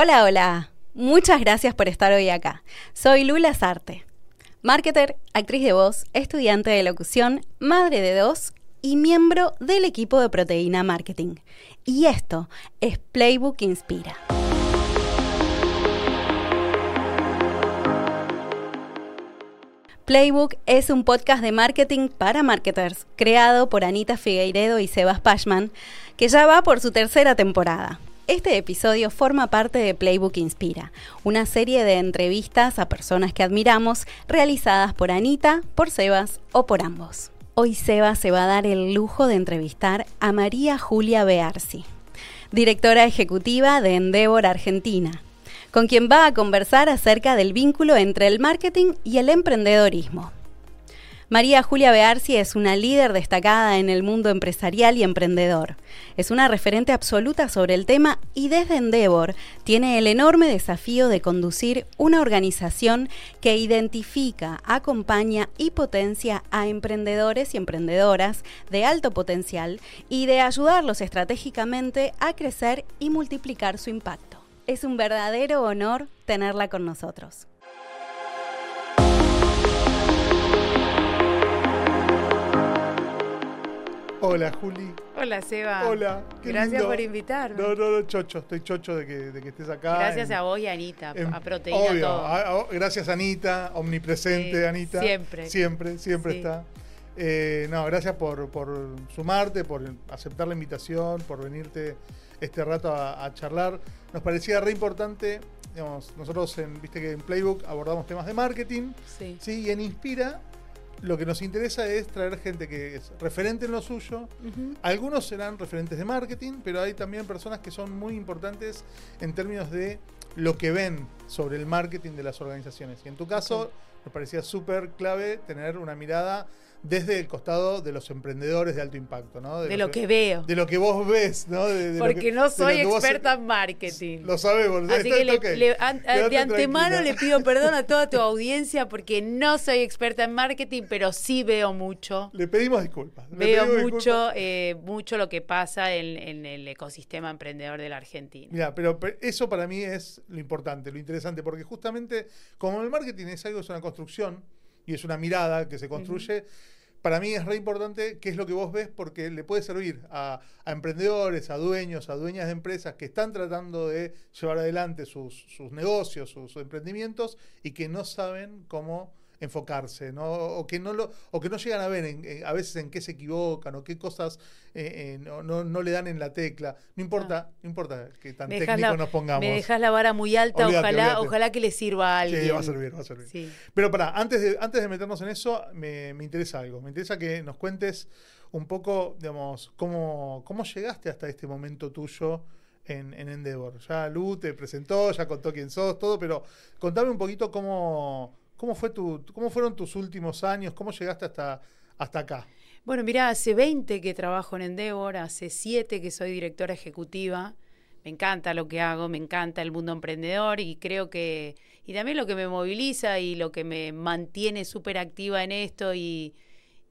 Hola, hola. Muchas gracias por estar hoy acá. Soy Lula Sarte, marketer, actriz de voz, estudiante de locución, madre de dos y miembro del equipo de Proteína Marketing. Y esto es Playbook Inspira. Playbook es un podcast de marketing para marketers, creado por Anita Figueiredo y Sebas Pashman, que ya va por su tercera temporada. Este episodio forma parte de Playbook Inspira, una serie de entrevistas a personas que admiramos realizadas por Anita, por Sebas o por ambos. Hoy Sebas se va a dar el lujo de entrevistar a María Julia Bearsi, directora ejecutiva de Endeavor Argentina, con quien va a conversar acerca del vínculo entre el marketing y el emprendedorismo. María Julia Bearsi es una líder destacada en el mundo empresarial y emprendedor. Es una referente absoluta sobre el tema y desde Endeavor tiene el enorme desafío de conducir una organización que identifica, acompaña y potencia a emprendedores y emprendedoras de alto potencial y de ayudarlos estratégicamente a crecer y multiplicar su impacto. Es un verdadero honor tenerla con nosotros. Hola, Juli. Hola, Seba. Hola. Gracias por invitarme. No, no, no, chocho. Estoy chocho de que, estés acá. Gracias a vos y a Anita, a Proteína obvio, todo. gracias, Anita. Omnipresente, Anita. Siempre. Siempre, siempre está. Eh, no, gracias por, sumarte, por aceptar la invitación, por venirte este rato a, charlar. Nos parecía re importante, digamos, nosotros en, viste que en Playbook abordamos temas de marketing. Sí. ¿sí? Y en Inspira lo que nos interesa es traer gente que es referente en lo suyo. Algunos serán referentes de marketing, pero hay también personas que son muy importantes en términos de lo que ven sobre el marketing de las organizaciones. Y en tu caso, nos parecía súper clave tener una mirada desde el costado de los emprendedores de alto impacto, ¿no? De, lo que, veo. De lo que vos ves, ¿no? Porque no soy experta en marketing. Lo sabemos. Así que de antemano le pido perdón a toda tu audiencia porque no soy experta en marketing, pero sí veo mucho. Le pedimos disculpas. veo mucho, eh, mucho lo que pasa en, el ecosistema emprendedor de la Argentina. Mira, pero, eso para mí es lo importante, lo interesante, porque justamente como el marketing es algo, es una construcción, y es una mirada que se construye. Para mí es re importante qué es lo que vos ves porque le puede servir a, emprendedores, a dueños, a dueñas de empresas que están tratando de llevar adelante sus, sus negocios, sus emprendimientos y que no saben cómo enfocarse, ¿no? O que no lo, o que no llegan a ver a veces en qué se equivocan o qué cosas eh, eh, no, no, le dan en la tecla. No importa, no importa que tan técnico nos pongamos. Me dejas la vara muy alta, ojalá, ojalá que le sirva a alguien. Sí, va a servir, va a servir. Pero para, antes de, antes de meternos en eso, me, me interesa algo. Me interesa que nos cuentes un poco, digamos, cómo, cómo llegaste hasta este momento tuyo en, en, Endeavor. Ya Lu te presentó, ya contó quién sos, todo, pero contame un poquito cómo, ¿Cómo, fue tu, ¿Cómo fueron tus últimos años? ¿Cómo llegaste hasta, hasta acá? Bueno, mira, hace 20 que trabajo en Endeavor, hace 7 que soy directora ejecutiva. Me encanta lo que hago, me encanta el mundo emprendedor y creo que, y también lo que me moviliza y lo que me mantiene súper activa en esto y,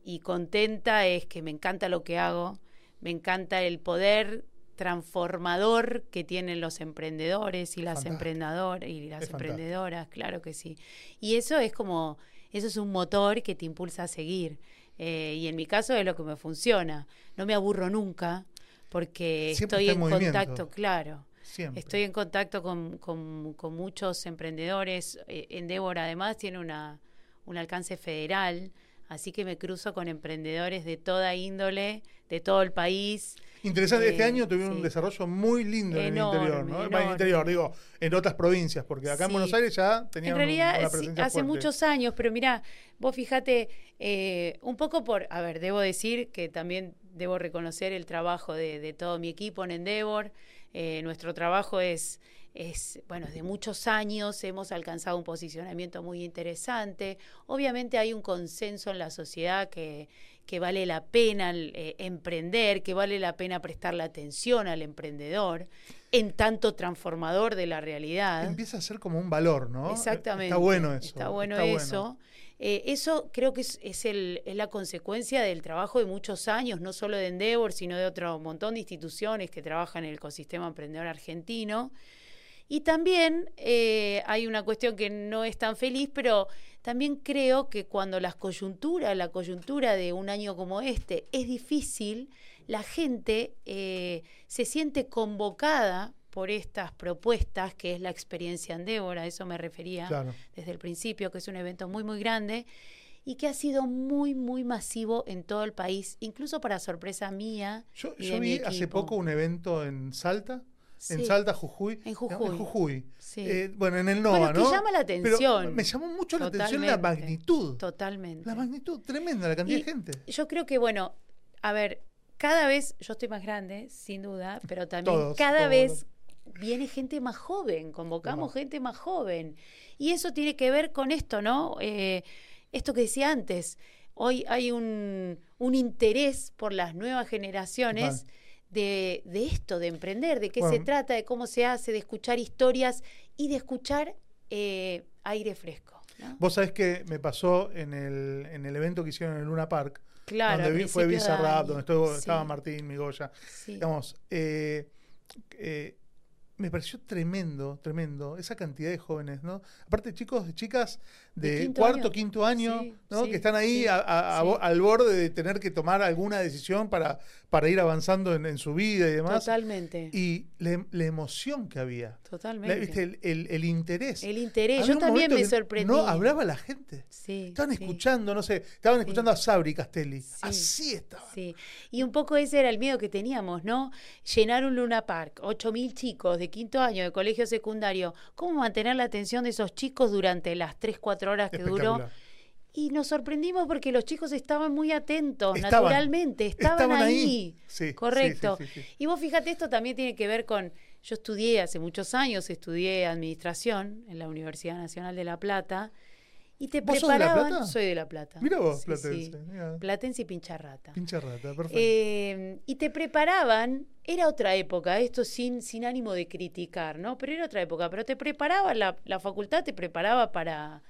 y contenta es que me encanta lo que hago, me encanta el poder transformador que tienen los emprendedores y las emprendedoras y las emprendedoras, claro que sí. Y eso es como, eso es un motor que te impulsa a seguir. Eh, y en mi caso es lo que me funciona. No me aburro nunca porque estoy en contacto, claro. Estoy en contacto con, con, muchos emprendedores. Eh, Endeavor además tiene una, un alcance federal, así que me cruzo con emprendedores de toda índole, de todo el país. Interesante, este año tuvieron un desarrollo muy lindo en el interior, ¿no? En el interior, digo, en otras provincias, porque acá en Buenos Aires ya tenían En realidad, hace muchos años, pero mira, vos fíjate, eh, un poco por, a ver, debo decir que también debo reconocer el trabajo de, todo mi equipo en Endeavor. Eh, nuestro trabajo es es, bueno, de muchos años hemos alcanzado un posicionamiento muy interesante. Obviamente hay un consenso en la sociedad que, que vale la pena eh, emprender, que vale la pena prestar la atención al emprendedor en tanto transformador de la realidad. Empieza a ser como un valor, ¿no? Exactamente. Está bueno eso. Está bueno eso. Eh, eso creo que es, es, el, es, la consecuencia del trabajo de muchos años, no solo de Endeavor, sino de otro montón de instituciones que trabajan en el ecosistema emprendedor argentino. Y también eh, hay una cuestión que no es tan feliz, pero también creo que cuando las coyunturas, la coyuntura de un año como este es difícil, la gente eh, se siente convocada por estas propuestas, que es la experiencia Endeavor, a eso me refería Claro. desde el principio, que es un evento muy, muy grande y que ha sido muy, muy masivo en todo el país, incluso para sorpresa mía. Yo, y yo vi hace poco un evento en Salta, en. Salta, Jujuy. En Jujuy. En Jujuy. Sí. Eh, bueno, en el Nova, Bueno, es que ¿no? llama la Pero atención. me llamó mucho la atención la magnitud. Totalmente. La magnitud, tremenda, la cantidad Y de gente. Yo creo que, bueno, a ver, cada vez, yo estoy más grande, sin duda, pero también Todos, cada todos. vez viene gente más joven, convocamos gente más joven. Y eso tiene que ver con esto, ¿no? Eh, esto que decía antes, hoy hay un, un interés por las nuevas generaciones. De, de esto, de emprender, de qué se trata, de cómo se hace, de escuchar historias y de escuchar eh, aire fresco. ¿no? Vos sabés que me pasó en el, en el evento que hicieron en Luna Park, Claro, donde vi- fue Bizarrap, donde estuvo- Sí, estaba Martín Migoya. sí. Digamos, eh, eh, me pareció tremendo, tremendo, esa cantidad de jóvenes, ¿no? Aparte, chicos, chicas De quinto cuarto, año. quinto año, Sí, ¿no? sí, que están ahí sí, a- a- a sí. bo- al borde de tener que tomar alguna decisión para, para ir avanzando en, en su vida y demás. Totalmente. Y la, la emoción que había. La- Totalmente. ¿viste? El, el- el interés. El interés. Había Yo también me sorprendí. No hablaba la gente. Sí. Estaban escuchando, no sé, estaban escuchando a Sabri Castelli. Sí. Así estaban. Sí. Y un poco ese era el miedo que teníamos, ¿no? Llenar un Luna Park, 8.000 chicos de quinto año de colegio secundario. ¿Cómo mantener la atención de esos chicos durante las 3, 4 horas que duró? Y nos sorprendimos porque los chicos estaban muy atentos, Estaban. naturalmente, estaban, Estaban ahí. ahí. Sí, sí, Correcto. sí, sí, sí. Y vos fíjate, esto también tiene que ver con, yo estudié hace muchos años, estudié administración en la Universidad Nacional de La Plata, y te ¿Vos sos de La preparaban, Plata? soy de La Plata. Mira vos, Sí, platense. sí. Platense y Pincharrata. Pincha rata, perfecto. Eh, y te preparaban, era otra época, esto sin, sin ánimo de criticar, ¿no? Pero era otra época, pero te preparaba, la, la facultad te preparaba para,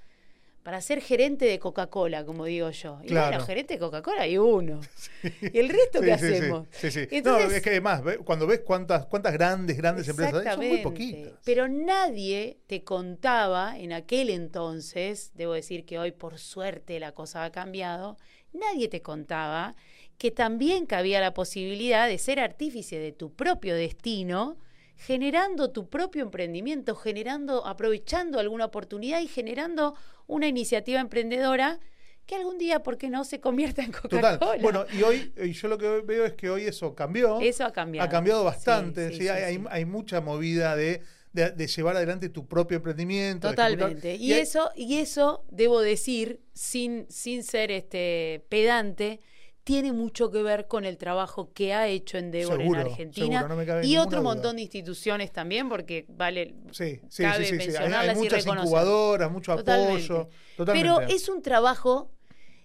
para ser gerente de Coca-Cola, como digo yo. Y Claro. bueno, gerente de Coca-Cola hay uno. ¿Y el resto qué Sí, sí, sí, hacemos? Sí, sí. Entonces- no, es que además, cuando ves cuántas, cuántas grandes, grandes empresas hay, son muy poquitas. Pero nadie te contaba en aquel entonces, debo decir que hoy por suerte la cosa ha cambiado, nadie te contaba que también cabía la posibilidad de ser artífice de tu propio destino, generando tu propio emprendimiento, generando, aprovechando alguna oportunidad y generando una iniciativa emprendedora que algún día, ¿por qué no?, se convierta en Total. Coca-Cola. Bueno, y hoy y yo lo que veo es que hoy eso cambió. Eso ha cambiado. Ha cambiado bastante. sí, sí, sí, hay, mucha movida de, de- de llevar adelante tu propio emprendimiento. Totalmente. Y, hay- eso, y eso, debo decir, sin, sin ser este pedante, tiene mucho que ver con el trabajo que ha hecho Endeavor Seguro, en Argentina seguro, no y otro duda. montón de instituciones también, porque vale, Sí, sí, cabe sí, sí, sí. Hay- Hay, mencionarlas y muchas incubadoras, mucho Totalmente. apoyo. Totalmente. Pero es un trabajo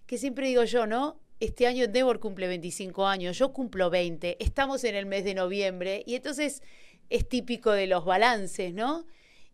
que siempre digo yo, ¿no? Este año Endeavor cumple 25 años, yo cumplo 20, estamos en el mes de noviembre y entonces es típico de los balances, ¿no?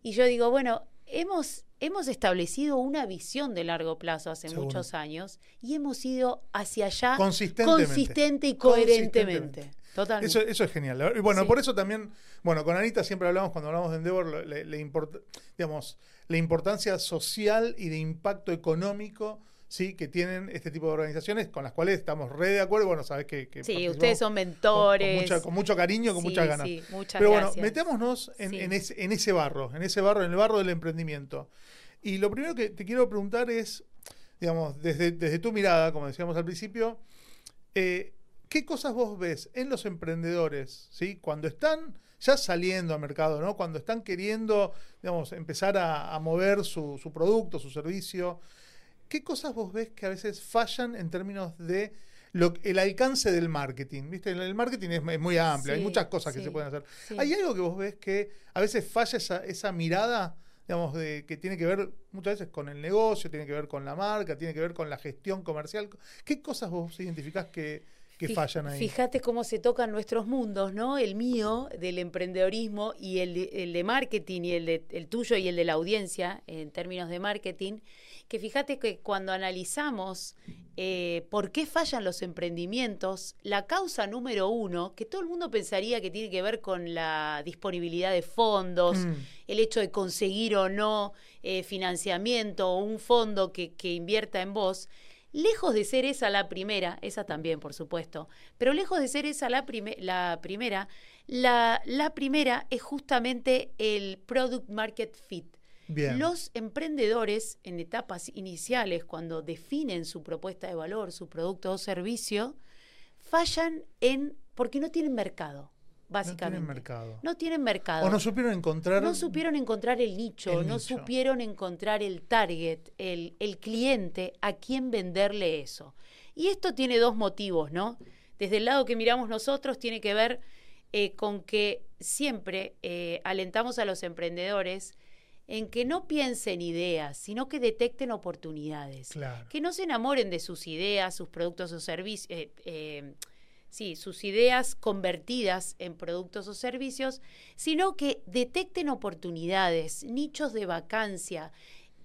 Y yo digo, bueno, hemos, hemos establecido una visión de largo plazo hace Seguro. muchos años y hemos ido hacia allá Consistentemente. consistente y coherentemente. Totalmente. Eso, eso es genial. Y bueno, Sí. por eso también, bueno, con Anita siempre hablamos, cuando hablamos de Endeavor, le- le import- digamos, la importancia social y de impacto económico sí que tienen este tipo de organizaciones con las cuales estamos re de acuerdo. Bueno, sabes que, que sí, ustedes son mentores. Con, mucha- con mucho cariño, con Sí, muchas ganas. sí, muchas Pero bueno, gracias. metámonos en, Sí. en ese, en ese barro, en ese barro, en el barro del emprendimiento. Y lo primero que te quiero preguntar es, digamos, desde, desde tu mirada, como decíamos al principio, eh, ¿qué cosas vos ves en los emprendedores, ¿sí? Cuando están ya saliendo al mercado, ¿no? Cuando están queriendo, digamos, empezar a, a mover su, su producto, su servicio, ¿qué cosas vos ves que a veces fallan en términos de lo, el alcance del marketing? ¿Viste? El marketing es, es muy amplio, hay muchas cosas que se pueden hacer. sí. ¿Hay algo que vos ves que a veces falla esa, esa mirada, digamos, de, que tiene que ver muchas veces con el negocio, tiene que ver con la marca, tiene que ver con la gestión comercial? ¿Qué cosas vos identificás que, que Fij- fallan ahí. Fíjate cómo se tocan nuestros mundos, ¿no? El mío, del emprendedorismo, y el de, el de marketing, y el, de, el tuyo y el de la audiencia, en términos de marketing, que fíjate que cuando analizamos eh, por qué fallan los emprendimientos, la causa número uno, que todo el mundo pensaría que tiene que ver con la disponibilidad de fondos, Mm. el hecho de conseguir o no eh, financiamiento o un fondo que, que invierta en vos, lejos de ser esa la primera, esa también, por supuesto, pero lejos de ser esa la, prime- la primera, la, la primera es justamente el product market fit. Bien. Los emprendedores en etapas iniciales, cuando definen su propuesta de valor, su producto o servicio, fallan en porque no tienen mercado, básicamente. No tienen mercado. No tienen mercado. O no supieron encontrar. No supieron encontrar el nicho, El no nicho. supieron encontrar el target, el, el cliente a quien venderle eso. Y esto tiene dos motivos, ¿no? Desde el lado que miramos nosotros tiene que ver eh, con que siempre eh, alentamos a los emprendedores en que no piensen ideas, sino que detecten oportunidades. Claro. Que no se enamoren de sus ideas, sus productos o servicios, eh, eh, sí, sus ideas convertidas en productos o servicios, sino que detecten oportunidades, nichos de vacancia,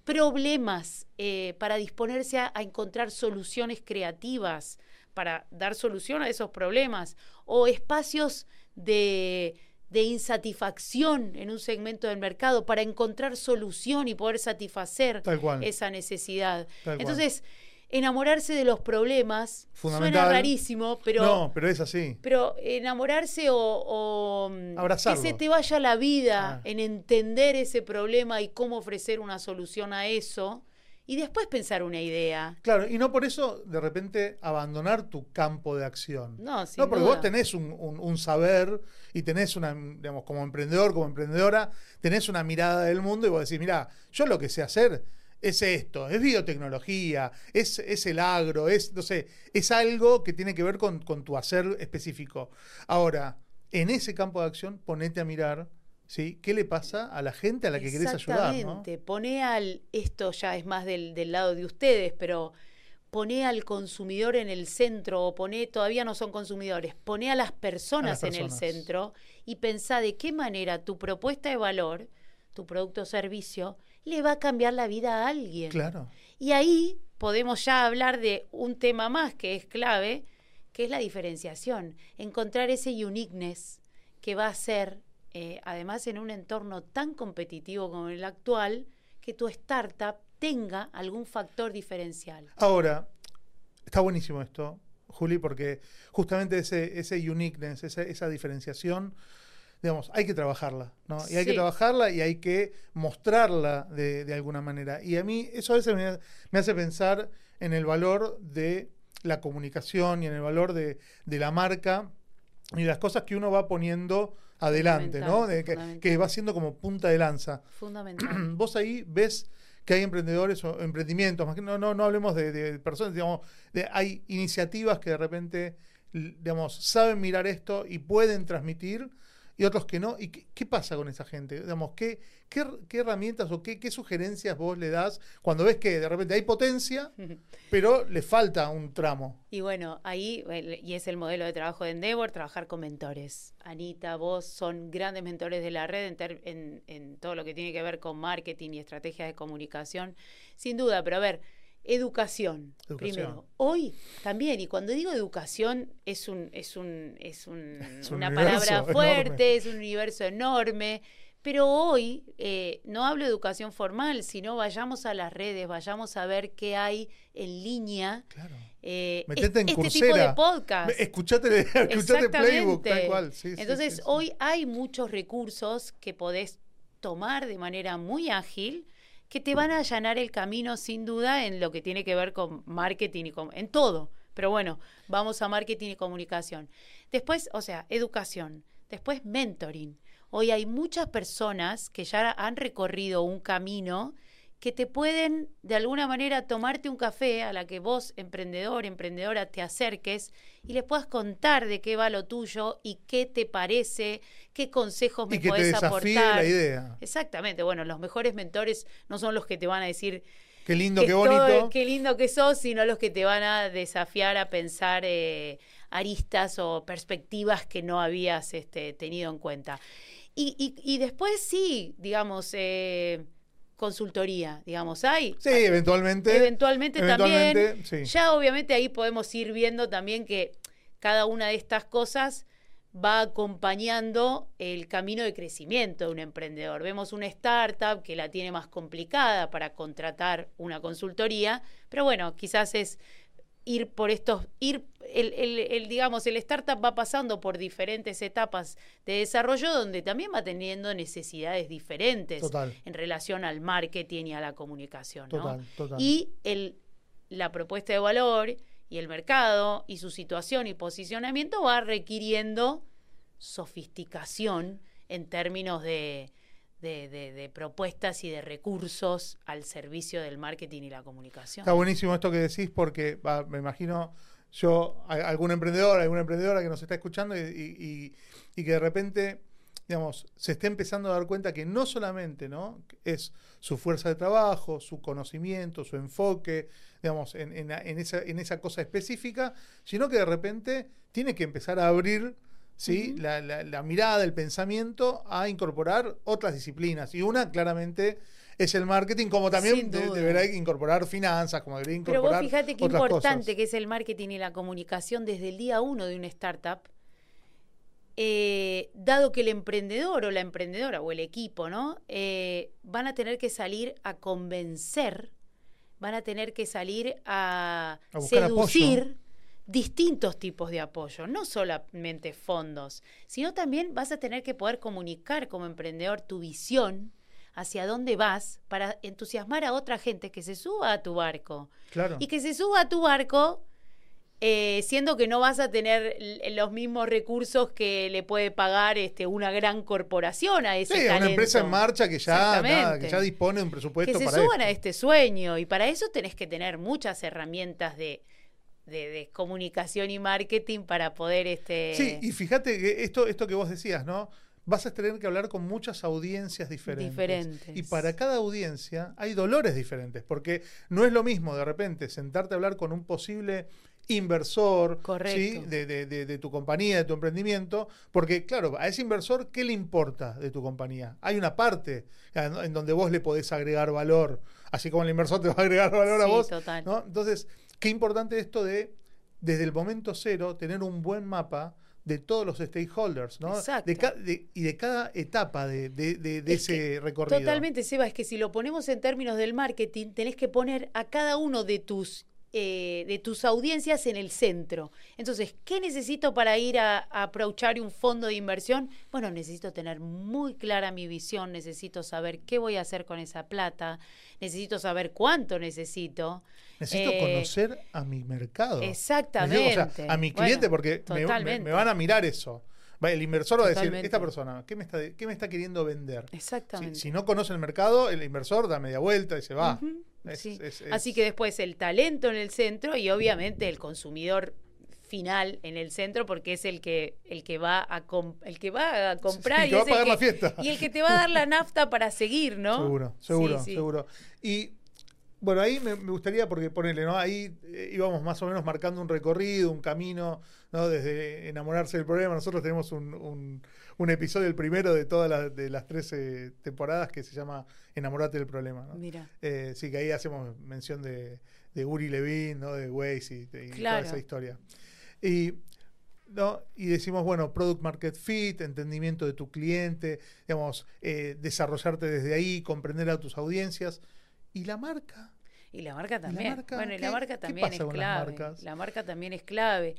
problemas eh, para disponerse a, a encontrar soluciones creativas, para dar solución a esos problemas, o espacios de, de insatisfacción en un segmento del mercado para encontrar solución y poder satisfacer esa necesidad. Entonces, enamorarse de los problemas suena rarísimo, pero, no, pero es así. pero enamorarse o, o, mm, Abrazarlo. que se te vaya la vida Ah. en entender ese problema y cómo ofrecer una solución a eso y después pensar una idea. Claro, y no por eso de repente abandonar tu campo de acción. No, sin No, porque duda. vos tenés un, un- un saber y tenés una, digamos, como emprendedor, como emprendedora, tenés una mirada del mundo y vos decís, mira, yo lo que sé hacer es esto, es biotecnología, es, es el agro, es, no sé, es algo que tiene que ver con, con tu hacer específico. Ahora, en ese campo de acción, ponete a mirar, ¿sí? ¿Qué le pasa a la gente a la que querés ayudar? ¿no? Exactamente. Pone al, esto ya es más del, del lado de ustedes, pero pone al consumidor en el centro, o pone, todavía no son consumidores, pone a las personas, A las en el centro y pensá de qué manera tu propuesta de valor, tu producto o servicio, le va a cambiar la vida a alguien. Claro. Y ahí podemos ya hablar de un tema más que es clave, que es la diferenciación. Encontrar ese uniqueness que va a ser, eh, además en un entorno tan competitivo como el actual, que tu startup tenga algún factor diferencial. Ahora, está buenísimo esto, Juli, porque justamente ese, ese uniqueness, esa, esa diferenciación, digamos, hay que trabajarla, ¿no? Y hay que trabajarla y hay que mostrarla de, de alguna manera. Y a mí eso a veces me, me hace pensar en el valor de la comunicación y en el valor de, de la marca y las cosas que uno va poniendo adelante, ¿no? De que, va siendo como punta de lanza. Fundamental. vos ahí ves que hay emprendedores o emprendimientos, más que no, no, no hablemos de, de personas, digamos, de- hay iniciativas que de repente, digamos, saben mirar esto y pueden transmitir y otros que no. ¿Y qué, qué pasa con esa gente? Digamos, ¿qué, qué, qué herramientas o qué, qué sugerencias vos le das cuando ves que de repente hay potencia, pero le falta un tramo? Y bueno, ahí, y es el modelo de trabajo de Endeavor, trabajar con mentores. Anita, vos son grandes mentores de la red en, ter- en- en todo lo que tiene que ver con marketing y estrategias de comunicación. Sin duda, pero a ver, educación, Educación. primero. Hoy también, y cuando digo educación, es un, es un, es un- Es una palabra fuerte, enorme. es un universo enorme. Pero hoy eh, no hablo de educación formal, sino vayamos a las redes, vayamos a ver qué hay en línea Claro. eh, Metete en este Coursera. tipo de podcast. Escuchate, escuchate Playbook, tal cual. Sí, Entonces, sí, sí. hoy hay muchos recursos que podés tomar de manera muy ágil que te van a allanar el camino sin duda en lo que tiene que ver con marketing y con, en todo. Pero bueno, vamos a marketing y comunicación. Después, o sea, educación. Después, mentoring. Hoy hay muchas personas que ya han recorrido un camino que te pueden de alguna manera tomarte un café a la que vos, emprendedor, emprendedora, te acerques y les puedas contar de qué va lo tuyo y qué te parece, qué consejos me y que podés aportar. la idea. Exactamente, bueno, los mejores mentores no son los que te van a decir Qué lindo, que qué todo- bonito. qué lindo que sos, sino los que te van a desafiar a pensar, eh, aristas o perspectivas que no habías este, tenido en cuenta. Y, y, después sí, digamos, eh, consultoría, digamos, hay. Sí, eventualmente. Eventualmente, también. Ya obviamente ahí podemos ir viendo también que cada una de estas cosas va acompañando el camino de crecimiento de un emprendedor. Vemos una startup que la tiene más complicada para contratar una consultoría, pero bueno, quizás es ir por estos, ir, el, el, digamos, el startup va pasando por diferentes etapas de desarrollo donde también va teniendo necesidades diferentes en relación al marketing y a la comunicación. Y el, la propuesta de valor y el mercado y su situación y posicionamiento va requiriendo sofisticación en términos de, de, propuestas y de recursos al servicio del marketing y la comunicación. Está buenísimo esto que decís porque me imagino yo, algún emprendedor, alguna emprendedora que nos está escuchando y, y, que de repente, digamos, se esté empezando a dar cuenta que no solamente ¿no? es su fuerza de trabajo, su conocimiento, su enfoque, digamos, en, en, esa, en esa cosa específica, sino que de repente tiene que empezar a abrir ¿sí? la, la, mirada, el pensamiento a incorporar otras disciplinas. Y una claramente es el marketing, como también deberá incorporar finanzas, como debería incorporar. Pero vos fíjate qué importante que es el marketing y la comunicación desde el día uno de una startup. Eh, dado que el emprendedor o la emprendedora o el equipo, ¿no? Eh, van a tener que salir a convencer, van a tener que salir a, seducir distintos tipos de apoyo, no solamente fondos, sino también vas a tener que poder comunicar como emprendedor tu visión hacia dónde vas para entusiasmar a otra gente que se suba a tu barco. Claro. Y que se suba a tu barco eh, siendo que no vas a tener los mismos recursos que le puede pagar este, una gran corporación a ese sí, una empresa en marcha que ya, que ya dispone de un presupuesto que se suban a este sueño y para eso tenés que tener muchas herramientas de, de, comunicación y marketing para poder este sí y fíjate que esto esto que vos decías no vas a tener que hablar con muchas audiencias diferentes. diferentes. Y para cada audiencia hay dolores diferentes, porque no es lo mismo de repente sentarte a hablar con un posible inversor ¿sí? de, de, de, tu compañía, de tu emprendimiento, porque claro, a ese inversor, ¿qué le importa de tu compañía? Hay una parte en donde vos le podés agregar valor, así como el inversor te va a agregar valor a vos. ¿no? Entonces, Qué importante esto de, desde el momento cero, tener un buen mapa de todos los stakeholders, ¿no? Exacto. y de cada etapa de, ese recorrido. Totalmente, Seba, es que si lo ponemos en términos del marketing, tenés que poner a cada uno de tus eh, de tus audiencias en el centro. Entonces, ¿qué necesito para ir a, a aprovechar un fondo de inversión? Bueno, necesito tener muy clara mi visión, necesito saber qué voy a hacer con esa plata, necesito saber cuánto necesito. Necesito eh, conocer a mi mercado. Exactamente. a mi cliente, porque me, van a mirar eso. El inversor va a decir, esta persona, ¿qué me está, qué me está queriendo vender? Exactamente. Si, no conoce el mercado, el inversor da media vuelta y se va. Así que después el talento en el centro y obviamente el consumidor final en el centro porque es el que el que va a el que va a comprar y, el que te va a dar la nafta para seguir, ¿no? Seguro, seguro, seguro. Y bueno, ahí me, gustaría, porque ponerle, ¿no? Ahí eh, íbamos más o menos marcando un recorrido, un camino, ¿no? Desde enamorarse del problema. Nosotros tenemos un, un, episodio, el primero de todas las, de las 13 temporadas, que se llama Enamorate del problema, ¿no? Mira. Eh, sí, que ahí hacemos mención de, de Uri Levin, ¿no? De Waze y, toda esa historia. Y ¿no? Y decimos, bueno, product market fit, entendimiento de tu cliente, digamos, eh, desarrollarte desde ahí, comprender a tus audiencias. ¿Y la marca? Y la marca también. bueno, y la marca también es clave. La marca también es clave.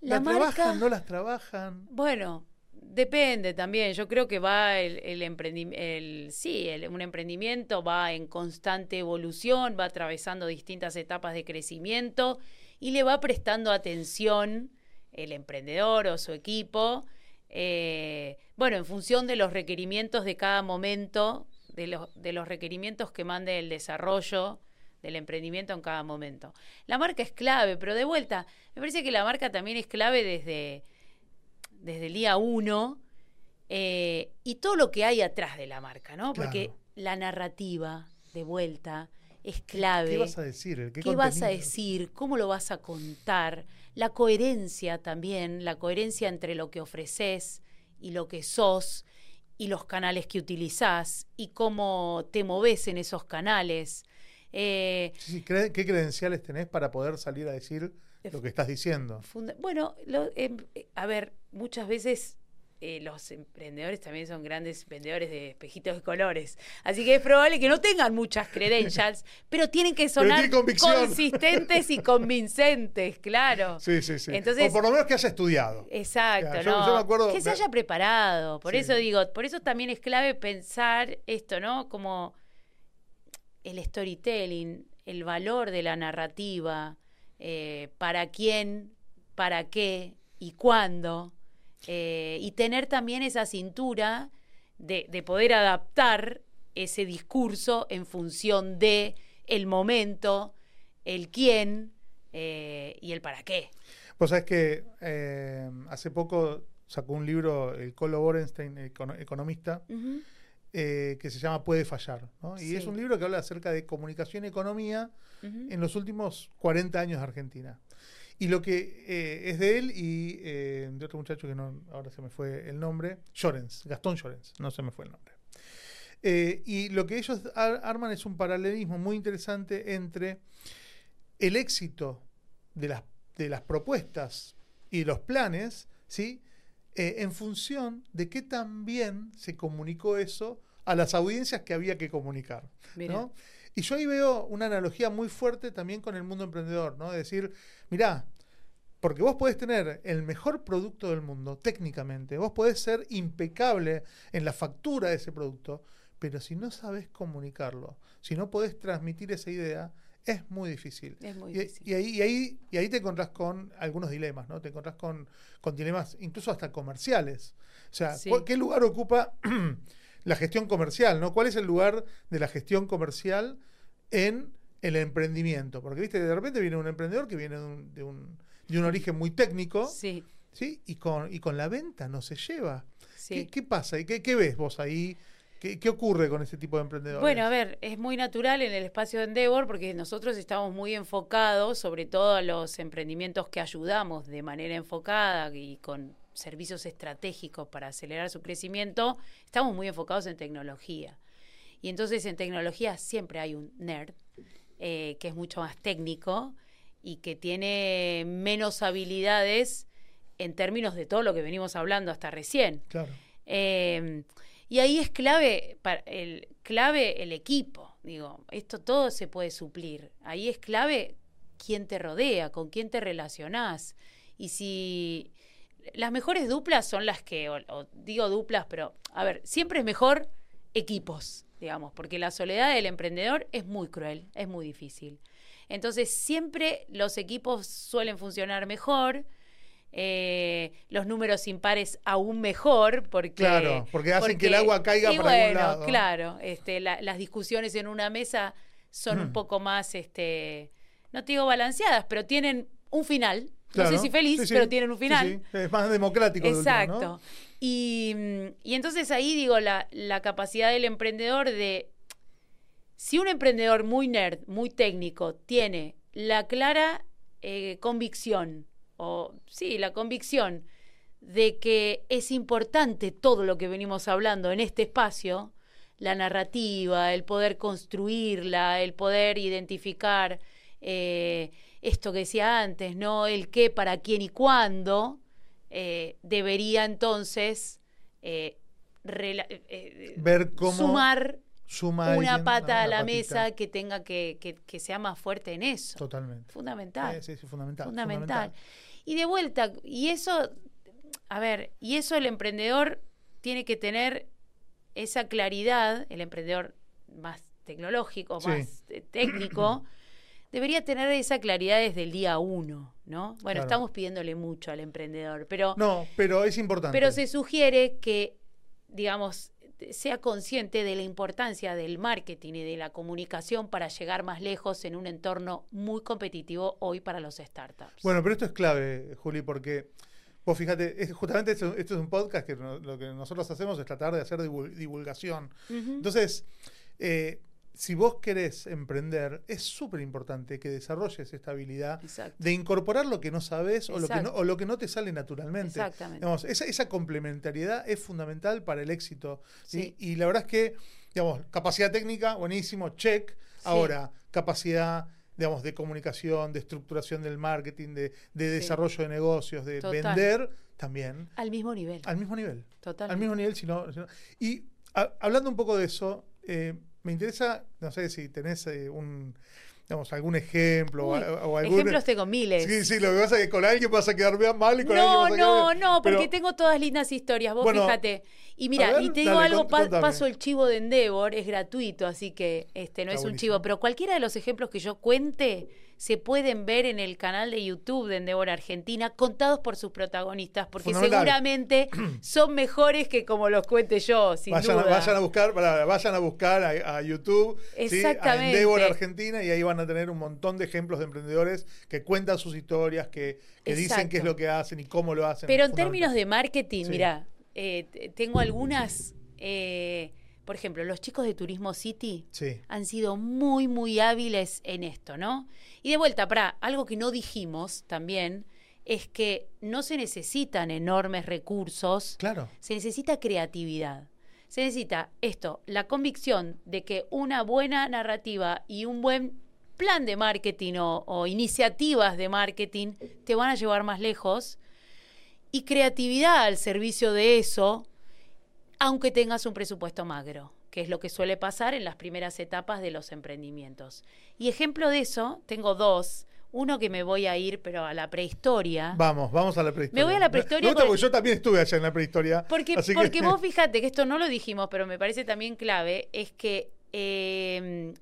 ¿La, trabajan, no las trabajan? Bueno, depende también. Yo creo que va el, el emprendimiento, sí, un emprendimiento va en constante evolución, va atravesando distintas etapas de crecimiento y le va prestando atención el emprendedor o su equipo, eh, bueno, en función de los requerimientos de cada momento de los, de los requerimientos que mande el desarrollo del emprendimiento en cada momento. La marca es clave, pero de vuelta, me parece que la marca también es clave desde, desde el día uno eh, y todo lo que hay atrás de la marca, ¿no? Porque la narrativa, de vuelta, es clave. ¿Qué vas a decir? ¿Qué, ¿Qué vas a decir? ¿Cómo lo vas a contar? La coherencia también, la coherencia entre lo que ofreces y lo que sos y los canales que utilizás y cómo te moves en esos canales. Eh, ¿Qué credenciales tenés para poder salir a decir lo que estás diciendo? Bueno, em, a ver, muchas veces eh, los emprendedores también son grandes vendedores de espejitos de colores. Así que es probable que no tengan muchas credentials, pero tienen que sonar consistentes y convincentes, claro. Sí, sí, sí. o por lo menos que haya estudiado. Exacto, ¿no? que se haya preparado. Por eso digo, por eso también es clave pensar esto, ¿no? Como el storytelling, el valor de la narrativa, eh, para quién, para qué y cuándo. Eh, y tener también esa cintura de, poder adaptar ese discurso en función de el momento, el quién eh, y el para qué. Pues sabés que eh, hace poco sacó un libro el Colo Borenstein, economista, que se llama Puede fallar. Y es un libro que habla acerca de comunicación y economía en los últimos 40 años de Argentina. Y lo que eh, es de él y eh, de otro muchacho que no, ahora se me fue el nombre, Llorens, Gastón Llorens, no se me fue el nombre. Eh, y lo que ellos arman es un paralelismo muy interesante entre el éxito de las, de las propuestas y los planes, ¿sí? en función de qué tan bien se comunicó eso a las audiencias que había que comunicar. ¿no? Y yo ahí veo una analogía muy fuerte también con el mundo emprendedor, ¿no? Es decir, mirá, porque vos podés tener el mejor producto del mundo, técnicamente, vos podés ser impecable en la factura de ese producto, pero si no sabes comunicarlo, si no podés transmitir esa idea, es muy difícil. Es muy difícil. Y, ahí, ahí, y ahí te encontrás con algunos dilemas, ¿no? Te encontrás con, con dilemas incluso hasta comerciales. O sea, ¿qué lugar ocupa la gestión comercial, ¿no? ¿Cuál es el lugar de la gestión comercial en el emprendimiento? Porque, viste, de repente viene un emprendedor que viene de un, de un, origen muy técnico. Sí. ¿sí? Y, con, y con la venta no se lleva. ¿Qué, pasa? ¿Y qué, ves vos ahí? ¿Qué, ocurre con ese tipo de emprendedores? Bueno, a ver, es muy natural en el espacio de Endeavor porque nosotros estamos muy enfocados, sobre todo a los emprendimientos que ayudamos de manera enfocada y con servicios estratégicos para acelerar su crecimiento, estamos muy enfocados en tecnología. Y entonces en tecnología siempre hay un nerd eh, que es mucho más técnico y que tiene menos habilidades en términos de todo lo que venimos hablando hasta recién. Claro. Em, y ahí es clave, el, clave el equipo. Digo, esto todo se puede suplir. Ahí es clave quién te rodea, con quién te relacionás. Y si las mejores duplas son las que, o, digo duplas, pero a ver, siempre es mejor equipos, digamos, porque la soledad del emprendedor es muy cruel, es muy difícil. Entonces, siempre los equipos suelen funcionar mejor. Eh, los números impares aún mejor porque claro porque hacen que el agua caiga para bueno, lado. claro este, las discusiones en una mesa son un poco más este no te digo balanceadas pero tienen un final no sé si feliz, pero tienen un final. Es más democrático. Exacto. y, entonces ahí digo, la, capacidad del emprendedor de... Si un emprendedor muy nerd, muy técnico, tiene la clara eh, convicción, o sí, la convicción de que es importante todo lo que venimos hablando en este espacio, la narrativa, el poder construirla, el poder identificar eh, esto que decía antes, ¿no? El qué, para quién y cuándo, eh, debería entonces eh, eh, ver cómo sumar una pata a la mesa que tenga que, que, sea más fuerte en eso. Totalmente. Fundamental. Sí, sí, fundamental, fundamental. Y de vuelta, y eso, a ver, y eso el emprendedor tiene que tener esa claridad, el emprendedor más tecnológico, más técnico, debería tener esa claridad desde el día uno, ¿no? Bueno, estamos pidiéndole mucho al emprendedor, pero... No, pero es importante. Pero se sugiere que, digamos, sea consciente de la importancia del marketing y de la comunicación para llegar más lejos en un entorno muy competitivo hoy para los startups. Bueno, pero esto es clave, Juli, porque vos fíjate, justamente esto, es un podcast que lo que nosotros hacemos es tratar de hacer divulgación. Entonces, eh, si vos querés emprender, es súper importante que desarrolles esta habilidad Exacto. de incorporar lo que no sabes o lo que no, Exacto. o lo que no te sale naturalmente. Exactamente. Digamos, esa, esa complementariedad es fundamental para el éxito. Y la verdad es que, digamos, capacidad técnica, buenísimo, check. Ahora, capacidad, digamos, de comunicación, de estructuración del marketing, de, de Sí. desarrollo de negocios, de Total. vender, también. Al mismo nivel. Al mismo nivel. Total. Al mismo nivel, si no. si no- Y a- hablando un poco de eso, eh, me interesa, no sé si tenés eh, un, digamos, algún ejemplo o, Uy, o algún. Ejemplos tengo miles. Sí, sí, lo que pasa es que con alguien vas a quedar mal y con alguien No, vas a quedar no, bien. no, porque Pero- tengo todas lindas historias, vos Bueno, fíjate. Y mira, ver, y te digo dale, algo, pa- contame. paso el chivo de Endeavor, es gratuito, así que este no Está es un chivo, pero cualquiera de los ejemplos que yo cuente se pueden ver en el canal de YouTube de Endeavor Argentina, contados por sus protagonistas, porque seguramente son mejores que como los cuente yo, sin Vayan, a- duda. vayan a buscar, vayan a buscar a, a YouTube, ¿sí? a. Endeavor Argentina y ahí van a tener un montón de ejemplos de emprendedores que cuentan sus historias, que, que dicen qué es lo que hacen y cómo lo hacen. Pero en términos de marketing, Sí. mira, eh, tengo algunas, eh, por ejemplo, los chicos de Turismo City Sí. han sido muy, muy hábiles en esto, ¿no? Y de vuelta, para algo que no dijimos también es que no se necesitan enormes recursos, Claro. se necesita creatividad. Se necesita esto, la convicción de que una buena narrativa y un buen plan de marketing o, o iniciativas de marketing te van a llevar más lejos y creatividad al servicio de eso, aunque tengas un presupuesto magro, que es lo que suele pasar en las primeras etapas de los emprendimientos. Y ejemplo de eso, tengo dos. Uno que me voy a ir, pero a la prehistoria. Vamos, vamos a la prehistoria. Me voy a la prehistoria Me gusta con- porque yo también estuve allá en la prehistoria. Porque, que- porque vos fíjate que esto no lo dijimos, pero me parece también clave, es que eh,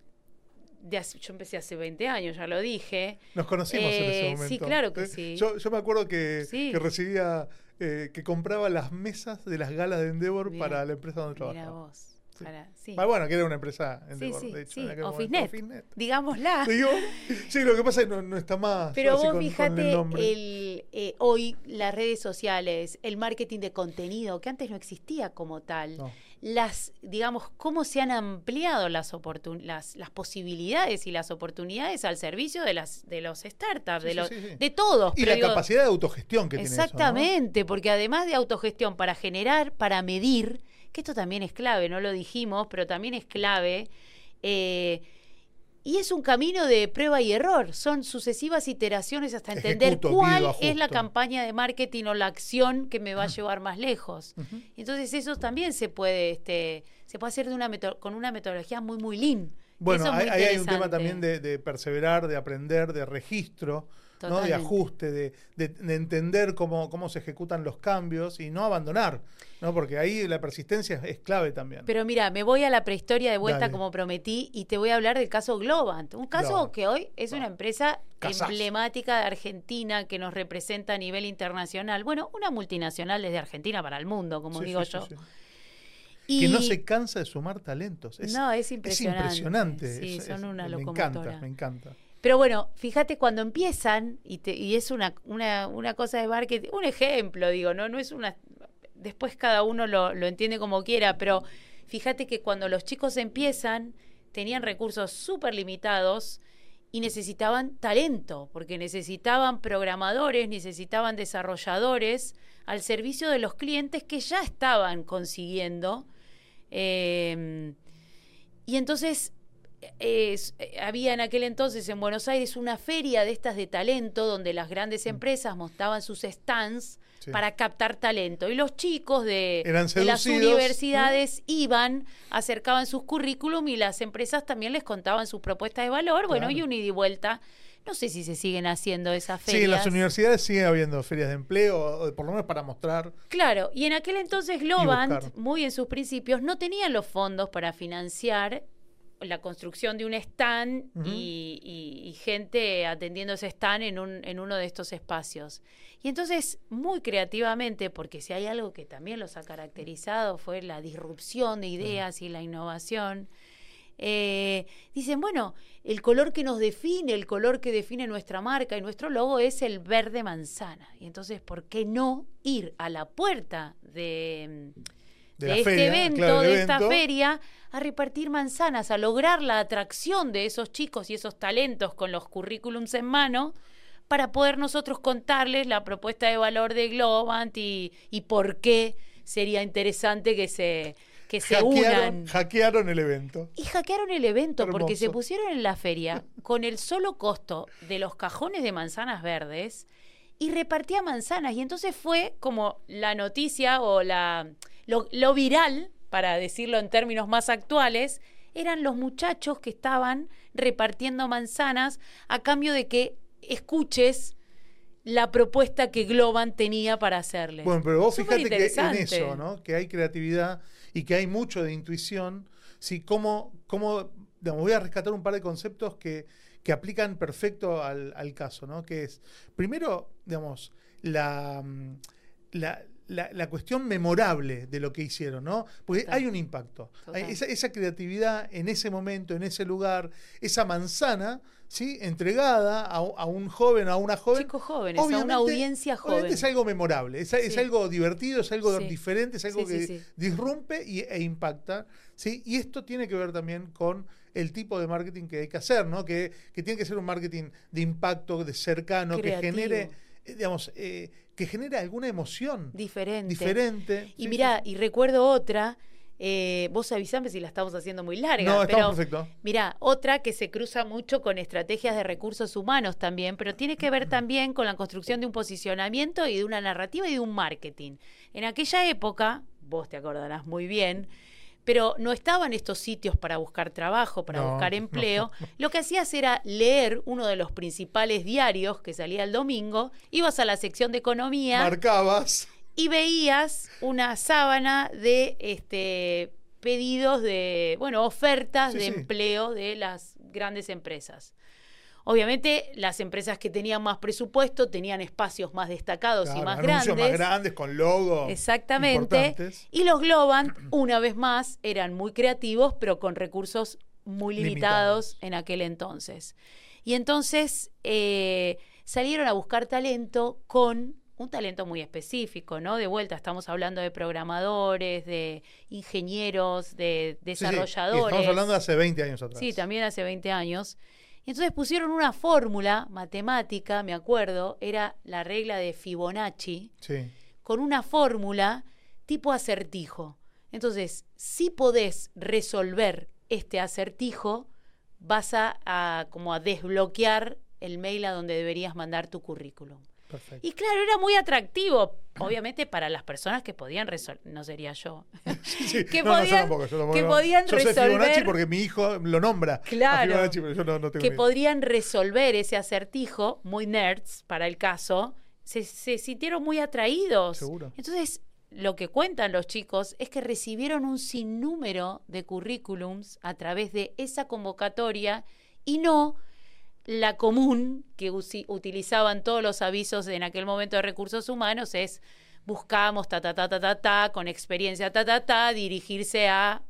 de hace- yo empecé hace 20 años, ya lo dije. Nos conocimos en Eh, ese momento. sí, claro que Eh, sí. Yo, yo me acuerdo que, Sí. que recibía, eh, que compraba las mesas de las galas de Endeavor Mirá, para la empresa donde Mira trabajaba. vos. Sí. para- sí. Ah, bueno, que era una empresa Endeavor, sí, de hecho. en Officenet, Officenet. digámosla. Digo, sí, lo que pasa es que no, no está más. Pero vos con- con fíjate, el, eh, hoy las redes sociales, el marketing de contenido, que antes no existía como tal, No. Las, digamos, cómo se han ampliado las, las, las posibilidades y las oportunidades al servicio de las de los startups, Sí, de, los, sí, sí. de todos. Y la digo, capacidad de autogestión que tiene eso. ¿no? Exactamente, porque además de autogestión para generar, para medir, que esto también es clave, no lo dijimos, pero también es clave, eh, y es un camino de prueba y error, son sucesivas iteraciones hasta entender Ejecuto, cuál es la campaña de marketing o la acción que me va a llevar más lejos. Entonces eso también se puede, este, se puede hacer de una con una metodología muy, muy lean. Bueno, ahí hay un tema también de, de perseverar, de aprender, de registro, ¿no? de ajuste, de, de- de entender cómo, cómo se ejecutan los cambios y no abandonar, ¿no? porque ahí la persistencia es, es clave también. Pero mira, me voy a la prehistoria de vuelta Dale. como prometí y te voy a hablar del caso Globant. Un caso Globant. que hoy es una empresa emblemática de Argentina que nos representa a nivel internacional. Bueno, una multinacional desde Argentina para el mundo, como Sí, digo sí, yo. sí, sí. Y Que no se cansa de sumar talentos. Es, No, es es impresionante. impresionante. Sí, es- son una Me locomotora. encanta, me encanta. Pero bueno, fíjate cuando empiezan, y, te- es una, una, una cosa de marketing, un ejemplo, digo, no, no es una. Después cada uno lo, lo entiende como quiera, pero fíjate que cuando los chicos empiezan, tenían recursos súper limitados y necesitaban talento, porque necesitaban programadores, necesitaban desarrolladores al servicio de los clientes que ya estaban consiguiendo. Eh, y entonces es- eh, había en aquel entonces en Buenos Aires una feria de estas de talento donde las grandes empresas mostraban sus stands Mm. Sí. para captar talento y los chicos de, las universidades iban, acercaban sus currículum y las empresas también les contaban sus propuestas de valor, bueno, Claro. y un ida y vuelta. No sé si se siguen haciendo esas ferias. Sí, en las universidades sigue habiendo ferias de empleo, o por lo menos para mostrar. Claro, y en aquel entonces Globant, muy en sus principios, no tenía los fondos para financiar la construcción de un stand y, y- y gente atendiendo ese stand en, un, en uno de estos espacios. Y entonces, muy creativamente, porque si hay algo que también los ha caracterizado fue la disrupción de ideas y la innovación, eh, dicen, bueno, el color que nos define, el color que define nuestra marca y nuestro logo es el verde manzana. Y entonces, ¿por qué no ir a la puerta de, De este feria, evento, claro, de esta feria, a repartir manzanas, a lograr la atracción de esos chicos y esos talentos con los currículums en mano para poder nosotros contarles la propuesta de valor de Globant y, y por qué sería interesante que se, que se hackearon, unan. hackearon el evento. Y hackearon el evento porque se pusieron en la feria con el solo costo de los cajones de manzanas verdes y repartía manzanas. Y entonces fue como la noticia o la lo, lo viral, para decirlo en términos más actuales, eran los muchachos que estaban repartiendo manzanas a cambio de que escuches la propuesta que Globan tenía para hacerles. Bueno, pero vos Súper fíjate que en eso, ¿no? Que hay creatividad y que hay mucho de intuición. Sí, cómo, cómo digamos, voy a rescatar un par de conceptos que, que aplican perfecto al, al caso, ¿no? Que es, primero, digamos, la, mm, la, la- la cuestión memorable de lo que hicieron, ¿no? Porque Total. hay un impacto. Hay esa, esa creatividad en ese momento, en ese lugar, esa manzana, ¿sí? Entregada a, a un joven, a una joven. Chicos jóvenes, a una audiencia obviamente joven. es algo memorable, es, es algo divertido, es algo Sí. diferente, es algo Sí, que disrumpe y, e impacta. ¿sí? Y esto tiene que ver también con el tipo de marketing que hay que hacer, ¿no? que, que tiene que ser un marketing de impacto, de cercano, que genere, eh, digamos, eh, que genere alguna emoción Diferente. diferente. Y Sí, mira, sí, y recuerdo otra, eh, vos avisame si la estamos haciendo muy larga. No, pero perfecto. Mira, otra que se cruza mucho con estrategias de recursos humanos también, pero tiene que ver también con la construcción de un posicionamiento y de una narrativa y de un marketing. En aquella época, vos te acordarás muy bien, pero no estaban estos sitios para buscar trabajo, para No, buscar no. empleo. Lo que hacías era leer uno de los principales diarios que salía el domingo, ibas a la sección de economía Marcabas. y veías una sábana de este pedidos de, bueno, ofertas Sí, de sí. empleo de las grandes empresas. Obviamente, las empresas que tenían más presupuesto tenían espacios más destacados y más grandes. más grandes, con logo. Exactamente. importantes. Y los Globant, una vez más, eran muy creativos, pero con recursos muy limitados, Limitados. en aquel entonces. Y entonces eh, salieron a buscar talento con un talento muy específico, ¿no? De vuelta, estamos hablando de programadores, de ingenieros, de Sí, sí. Y desarrolladores. Estamos hablando de hace 20 años atrás. Sí, también hace 20 años. Y entonces pusieron una fórmula matemática, me acuerdo, era la regla de Fibonacci, Sí. con una fórmula tipo acertijo. Entonces, si podés resolver este acertijo, vas a, a como a desbloquear el mail a donde deberías mandar tu currículum. Perfecto. Y claro, era muy atractivo, obviamente para las personas que podían resolver, no sería yo, Sí, sí. que No, no, yo podían- tampoco, yo tampoco, que no. podían Yo sé Fibonacci resolver- porque mi hijo lo nombra. Claro. Fibonacci, pero yo tengo que ni podrían resolver ese acertijo, muy nerds para el caso, se, se sintieron muy atraídos. Seguro. Entonces, lo que cuentan los chicos es que recibieron un sinnúmero de currículums a través de esa convocatoria y no la común que utilizaban todos los avisos en aquel momento de recursos humanos es buscamos ta ta ta ta ta ta con experiencia ta ta ta dirigirse a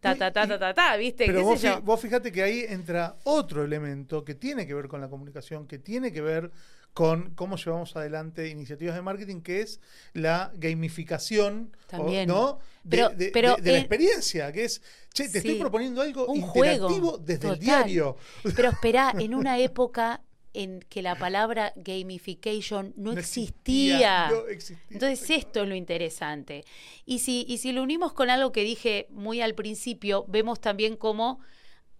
ta ta ta ta ta ta, ¿viste? Pero ¿Qué vos, sé yo? vos fíjate que ahí entra otro elemento que tiene que ver con la comunicación, que tiene que ver con cómo llevamos adelante iniciativas de marketing, que es la gamificación, o-. ¿no? De, Pero- de- pero de- de la en- experiencia, que es, che, te estoy proponiendo algo Un interactivo juego, desde el diario. Pero espera, en una época en que la palabra gamification no, existía. no existía. Entonces esto es lo interesante. Y si, y si lo unimos con algo que dije muy al principio, vemos también cómo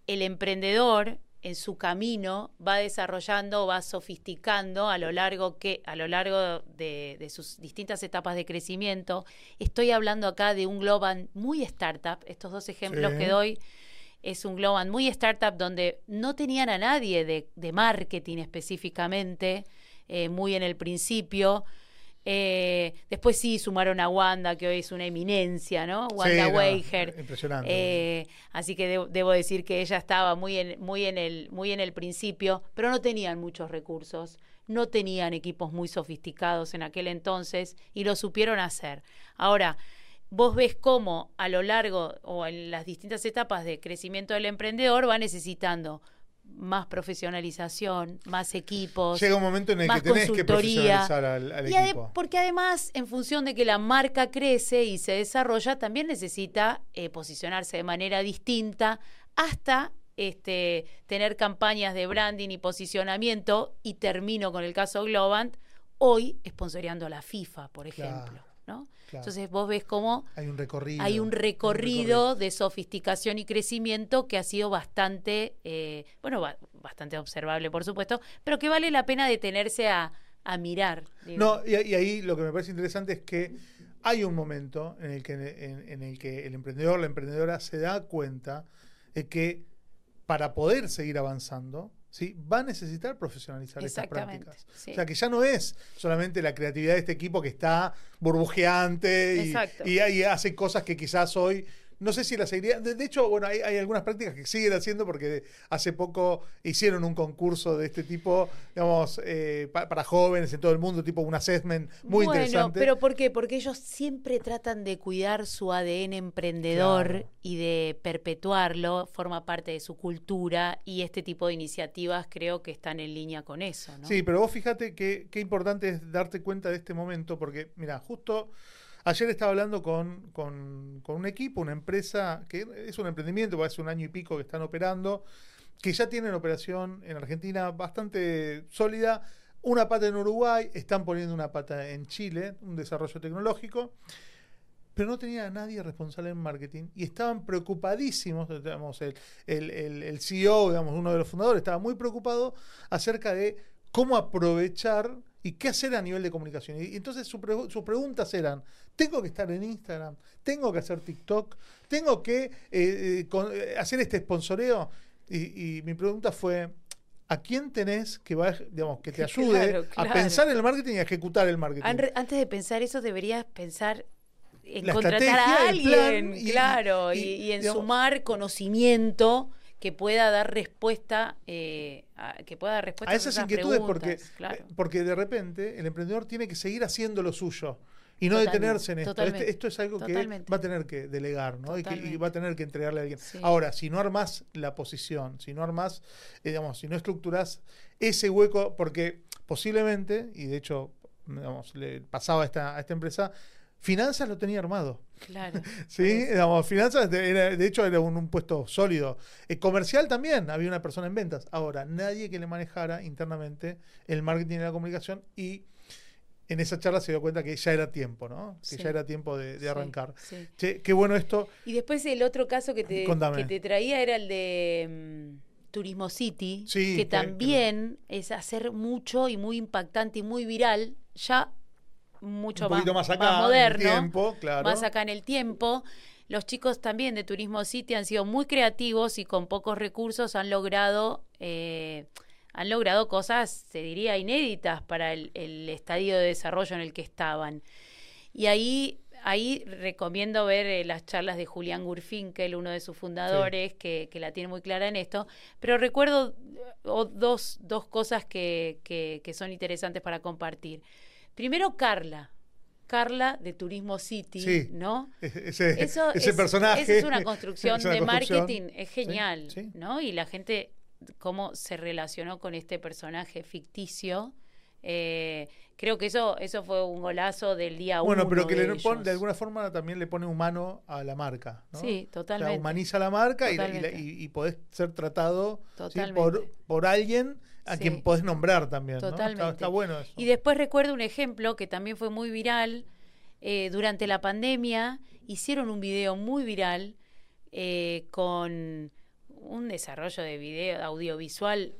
el emprendedor en su camino va desarrollando, va sofisticando a lo largo que a lo largo de, de sus distintas etapas de crecimiento. Estoy hablando acá de un Globan muy startup. Estos dos ejemplos Sí. que doy es un Globan muy startup donde no tenían a nadie de, de marketing específicamente, eh, muy en el principio. Eh, después sí sumaron a Wanda, que hoy es una eminencia, ¿no? Wanda Sí, no, Weiger. impresionante. Eh, así que debo, debo decir que ella estaba muy en, muy, en el, muy en el principio, pero no tenían muchos recursos, no tenían equipos muy sofisticados en aquel entonces y lo supieron hacer. Ahora, vos ves cómo a lo largo o en las distintas etapas de crecimiento del emprendedor va necesitando más profesionalización, más equipos. Llega un momento en el que tenés que profesionalizar al, al Y ade- equipo. porque además, en función de que la marca crece y se desarrolla, también necesita eh, posicionarse de manera distinta hasta este, tener campañas de branding y posicionamiento. Y termino con el caso Globant, hoy sponsoreando a la FIFA, por ejemplo. Claro, ¿no? Claro. Entonces vos ves cómo Hay un recorrido. hay un recorrido de sofisticación y crecimiento que ha sido bastante, eh, bueno, ba- bastante observable, por supuesto, pero que vale la pena detenerse a, a mirar. digo. No, y, y ahí lo que me parece interesante es que hay un momento en el que, en, en el, que el emprendedor, la emprendedora se da cuenta de que para poder seguir avanzando, ¿sí? va a necesitar profesionalizar estas prácticas. sí. O sea, que ya no es solamente la creatividad de este equipo que está burbujeante y, y, y hace cosas que quizás hoy... No sé si la seguiría. De, de hecho, bueno, hay, hay algunas prácticas que siguen haciendo porque hace poco hicieron un concurso de este tipo, digamos, eh, pa- para jóvenes en todo el mundo, tipo un assessment muy bueno, interesante. pero ¿por qué? Porque ellos siempre tratan de cuidar su ADN emprendedor Claro. y de perpetuarlo, forma parte de su cultura y este tipo de iniciativas creo que están en línea con eso, ¿no? Sí, pero vos fíjate que qué importante es darte cuenta de este momento, porque, mira, justo ayer estaba hablando con, con- un equipo, una empresa, que es un emprendimiento, hace un año y pico que están operando, que ya tienen operación en Argentina bastante sólida, una pata en Uruguay, están poniendo una pata en Chile, un desarrollo tecnológico. Pero no tenía a nadie responsable en marketing y estaban preocupadísimos, digamos, el, el, el- el CEO, digamos, uno de los fundadores, estaba muy preocupado acerca de cómo aprovechar y qué hacer a nivel de comunicación. Y, entonces su sus preguntas eran, ¿tengo que estar en Instagram? ¿Tengo que hacer TikTok? ¿Tengo que eh, eh, con- eh, hacer este sponsoreo? Y, y mi pregunta fue, ¿a quién tenés que, va, digamos, que te ayude Claro, claro. a pensar en el marketing y a ejecutar el marketing? An- Antes de pensar eso, deberías pensar en La contratar a plan alguien, y- claro, y, y, y en digamos- sumar conocimiento que pueda dar respuesta, eh, a, que pueda dar respuesta a esas inquietudes porque, claro. eh, porque de repente el emprendedor tiene que seguir haciendo lo suyo y no Totalmente, detenerse en esto. Este- esto es algo totalmente. que va a tener que delegar ¿no? y, que, y va a tener que entregarle a alguien. Sí. Ahora, si no armas la posición, si no armas, eh, digamos, si no estructuras ese hueco, porque posiblemente, y de hecho digamos, le pasaba a esta, a esta empresa, finanzas lo tenía armado. Claro. Sí, digamos, finanzas, de, era- de hecho era un, un puesto sólido. Eh, comercial también, había una persona en ventas. Ahora, nadie que le manejara internamente el marketing y la comunicación y en esa charla se dio cuenta que ya era tiempo, ¿no? Que Sí. ya era tiempo de, de arrancar. sí. Che, qué bueno esto. Y después el otro caso que te, que te traía era el de mm, Turismo City, que- también es hacer mucho y muy impactante y muy viral, ya mucho más, acá, en el moderno, tiempo, claro. más acá en el tiempo. Los chicos también de Turismo City han sido muy creativos y con pocos recursos han logrado, eh, han logrado cosas, se diría, inéditas para el, el estadio de desarrollo en el que estaban. Y ahí, ahí recomiendo ver eh, las charlas de Julián Gurfinkel, uno de sus fundadores, que, que la tiene muy clara en esto. Pero recuerdo eh, dos, dos cosas que, que- que son interesantes para compartir. Primero, Carla. Carla de Turismo City, Sí. ¿no? E- Ese, Eso ese es, personaje. esa es una construcción es una de construcción. marketing, es genial, sí. ¿no? Y la gente, cómo se relacionó con este personaje ficticio. eh, creo que eso, eso fue un golazo del día uno. Bueno, pero que de le pone, de alguna forma también le pone humano a la marca. ¿no? Sí, O sea, totalmente. humaniza la marca y, y y- podés ser tratado por, por alguien a Sí. quien podés nombrar también. ¿no? Está- Totalmente. Está, bueno eso. Y después recuerdo un ejemplo que también fue muy viral. eh, durante la pandemia hicieron un video muy viral eh, con un desarrollo de video audiovisual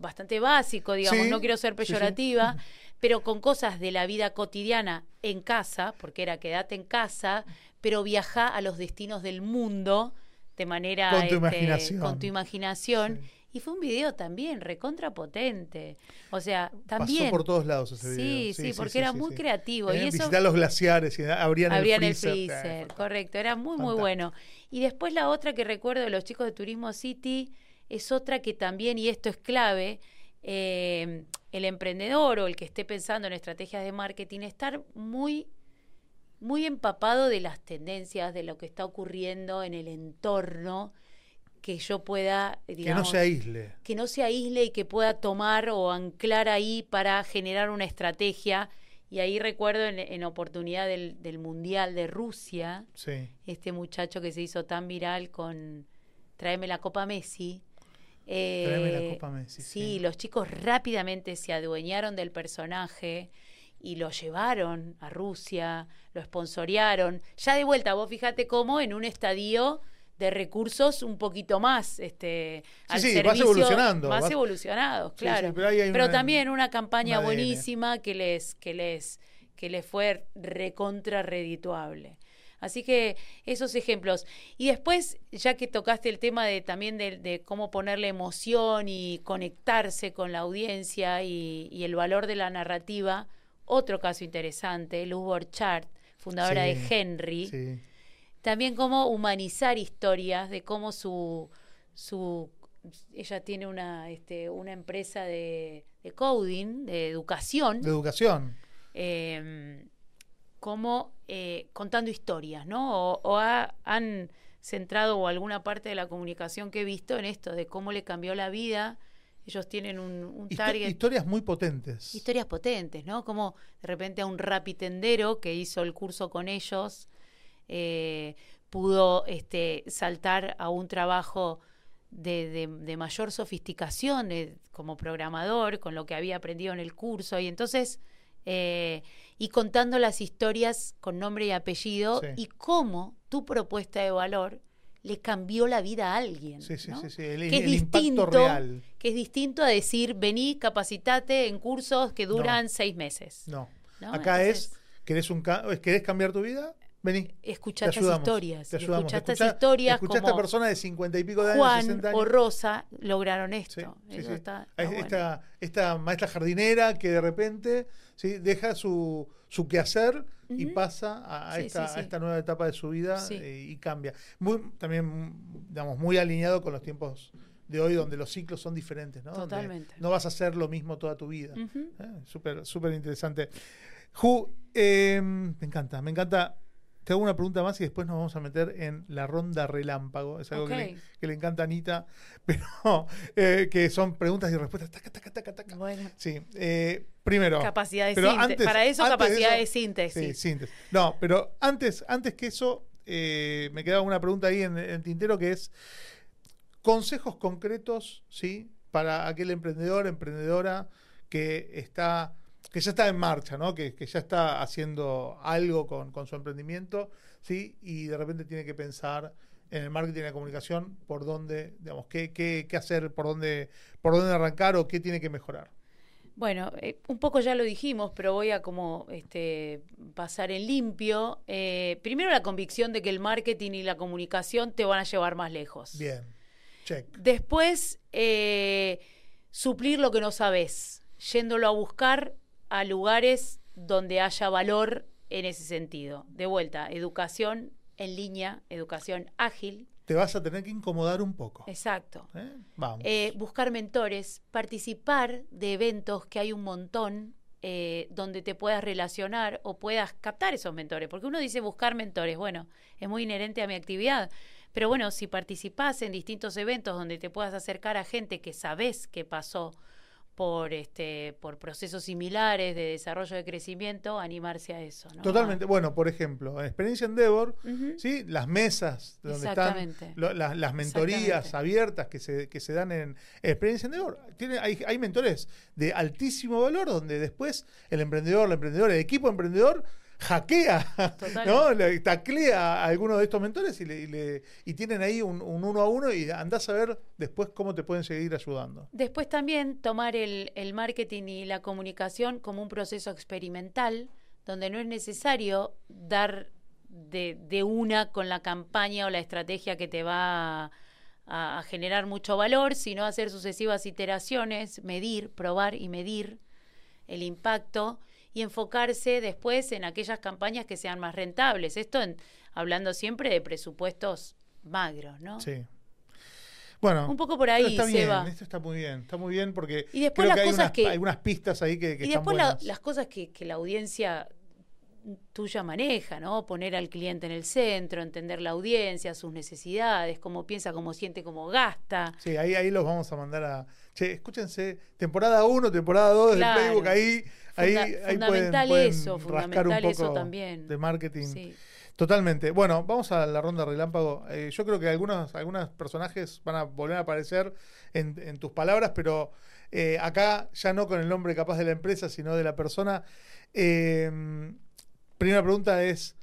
bastante básico, digamos, Sí, no quiero ser sí, sí. peyorativa, pero con cosas de la vida cotidiana en casa, porque era quédate en casa, pero viaja a los destinos del mundo de manera Con tu este, imaginación. con tu imaginación. Sí. Y fue un video también recontra potente. O sea, Pasó también por todos lados ese Sí, video. sí, porque era muy creativo, y eso- Visitar los glaciares y abrían, abrían el el freezer. correcto, era muy muy bueno. Y después la otra que recuerdo de los chicos de Turismo City es otra que también, y esto es clave, eh, el emprendedor o el que esté pensando en estrategias de marketing, estar muy, muy empapado de las tendencias, de lo que está ocurriendo en el entorno, que yo pueda, digamos, que no se aísle. Que no se aísle y que pueda tomar o anclar ahí para generar una estrategia. Y ahí recuerdo en, en oportunidad del, del, Mundial de Rusia, sí. este muchacho que se hizo tan viral con Tráeme la Copa Messi. Eh, Tráeme la Copa Messi. Sí, sí, los chicos rápidamente se adueñaron del personaje y lo llevaron a Rusia, lo sponsorearon. Ya de vuelta, vos fíjate cómo en un estadio de recursos un poquito más este sí, al sí, servicio, vas evolucionando más vas... evolucionados claro sí, pero, hay pero una, también una campaña buenísima que les que les que les fue recontra redituable. Así que esos ejemplos. Y después ya que tocaste el tema de también de, de cómo ponerle emoción y conectarse con la audiencia y, y, el valor de la narrativa otro caso interesante Luz Borchardt fundadora de Henry también cómo humanizar historias de cómo su su ella tiene una este, una empresa de, de, coding de educación de educación eh, como eh, contando historias no o, o ha, han centrado o alguna parte de la comunicación que he visto en esto de cómo le cambió la vida ellos tienen un, un target. Historias muy potentes. Historias potentes, ¿no? Como de repente a un rapitendero que hizo el curso con ellos, eh, pudo este, saltar a un trabajo de, de, de mayor sofisticación como programador, con lo que había aprendido en el curso. Y entonces, eh, y contando las historias con nombre y apellido Sí. y cómo tu propuesta de valor le cambió la vida a alguien. Sí, sí, ¿no? sí, sí, el, que es el impacto distinto, real. que es distinto a decir, vení, capacitate en cursos que duran No. seis meses. No. ¿no? Acá Entonces, es, ¿querés, un ca- ¿querés cambiar tu vida? Vení. escuchar te estas historias. Te y ayudamos. escuchar estas Escuchá- historias escuchá a como esta persona de cincuenta y pico de años, Juan 60 años. o Rosa lograron esto. Sí, sí, Eso sí. está, está Hay bueno. esta, esta maestra jardinera que de repente ¿sí? deja su, su quehacer y Ujú. pasa a, esta, a esta nueva etapa de su vida eh, y cambia. Muy, también, digamos, muy alineado con los tiempos de hoy donde los ciclos son diferentes, ¿no? Donde Totalmente. no vas a hacer lo mismo toda tu vida. Eh, Súper, súper interesante. Ju, eh, me encanta, me encanta. Te hago una pregunta más y después nos vamos a meter en la ronda relámpago. Es algo que, le, Ok. que le encanta a Anita, pero eh, que son preguntas y respuestas. Taca, taca, taca, taca. Bueno, Sí, eh, primero. capacidad de síntesis. antes- Para eso, antes de capacidad eso- de síntesis. Sí, síntesis. No, pero antes, antes que eso, eh, me quedaba una pregunta ahí en, en el tintero que es consejos concretos, ¿sí? Para aquel emprendedor, emprendedora que está, que ya está en marcha, ¿no? Que, que ya está haciendo algo con, con su emprendimiento, ¿sí? Y de repente tiene que pensar en el marketing y la comunicación, por dónde, digamos, qué, qué, qué hacer, por dónde, por dónde arrancar o qué tiene que mejorar. Bueno, eh, un poco ya lo dijimos, pero voy a como este, pasar en limpio. Eh, primero la convicción de que el marketing y la comunicación te van a llevar más lejos. Bien. Check. Después, eh, suplir lo que no sabes, yéndolo a buscar a lugares donde haya valor en ese sentido. De vuelta, educación en línea, educación ágil, Te vas a tener que incomodar un poco. exacto. ¿eh? Vamos. Eh, buscar mentores, participar de eventos que hay un montón eh, donde te puedas relacionar o puedas captar esos mentores. Porque uno dice buscar mentores, bueno, es muy inherente a mi actividad. Pero bueno, si participás en distintos eventos donde te puedas acercar a gente que sabes que pasó por este por procesos similares de desarrollo de crecimiento, animarse a eso. ¿no? Totalmente. Bueno, por ejemplo, en Experiencia Endeavor, Ujú. ¿sí? las mesas donde están lo- las, las mentorías abiertas que se, que se dan en Experiencia Endeavor. Tiene, hay, hay mentores de altísimo valor donde después el emprendedor, la emprendedora, el equipo emprendedor hackea, Total. ¿no? Le taclea a alguno de estos mentores y, le, y, le- y tienen ahí un, un uno a uno y andás a ver después cómo te pueden seguir ayudando. Después también tomar el, el marketing y la comunicación como un proceso experimental, donde no es necesario dar de, de una con la campaña o la estrategia que te va a, a generar mucho valor, sino hacer sucesivas iteraciones, medir, probar y medir el impacto y enfocarse después en aquellas campañas que sean más rentables. Esto en- hablando siempre de presupuestos magros, ¿no? Sí. Bueno, Un poco por ahí, está bien, Seba. esto está muy bien, está muy bien porque Y después creo las que hay cosas unas, que- hay unas pistas ahí que, que y están después la- las cosas que, que la audiencia tuya maneja, ¿no? Poner al cliente en el centro, entender la audiencia, sus necesidades, cómo piensa, cómo siente, cómo gasta. Sí, ahí, ahí los vamos a mandar a. Che, escúchense, temporada 1, temporada 2 Claro. del Facebook, ahí, ahí, ahí fundamental pueden, pueden eso, rascar un fundamental eso poco también. de marketing. Sí. Totalmente. Bueno, vamos a la ronda relámpago. Eh, yo creo que algunos, algunos personajes van a volver a aparecer en, en tus palabras, pero eh, acá ya no con el nombre capaz de la empresa, sino de la persona. Eh, primera pregunta es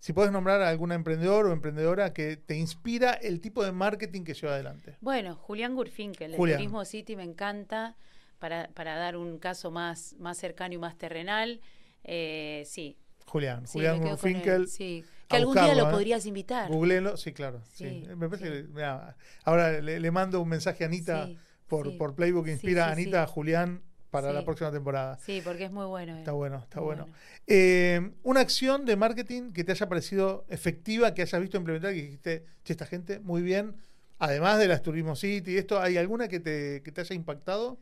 si puedes nombrar a algún emprendedor o emprendedora que te inspira el tipo de marketing que lleva adelante. Bueno, Julián Gurfinkel, Julián. Turismo City, me encanta, para, para dar un caso más, más cercano y más terrenal. Eh, sí, Julián, sí, Julián Finkel. sí. Que algún día lo ¿eh? podrías invitar. Googleenlo, sí, claro. Sí. Sí, Me parece sí. que, mirá, ahora le, le mando un mensaje a Anita por, por Playbook Inspira Anita, a. Julián para la próxima temporada. Sí, porque es muy bueno. Está bueno, está Muy bueno. Eh, una acción de marketing que te haya parecido efectiva, que hayas visto implementar, que dijiste, che, esta gente, muy bien. Además de las Turismo City, esto, ¿hay alguna que te, que te haya impactado?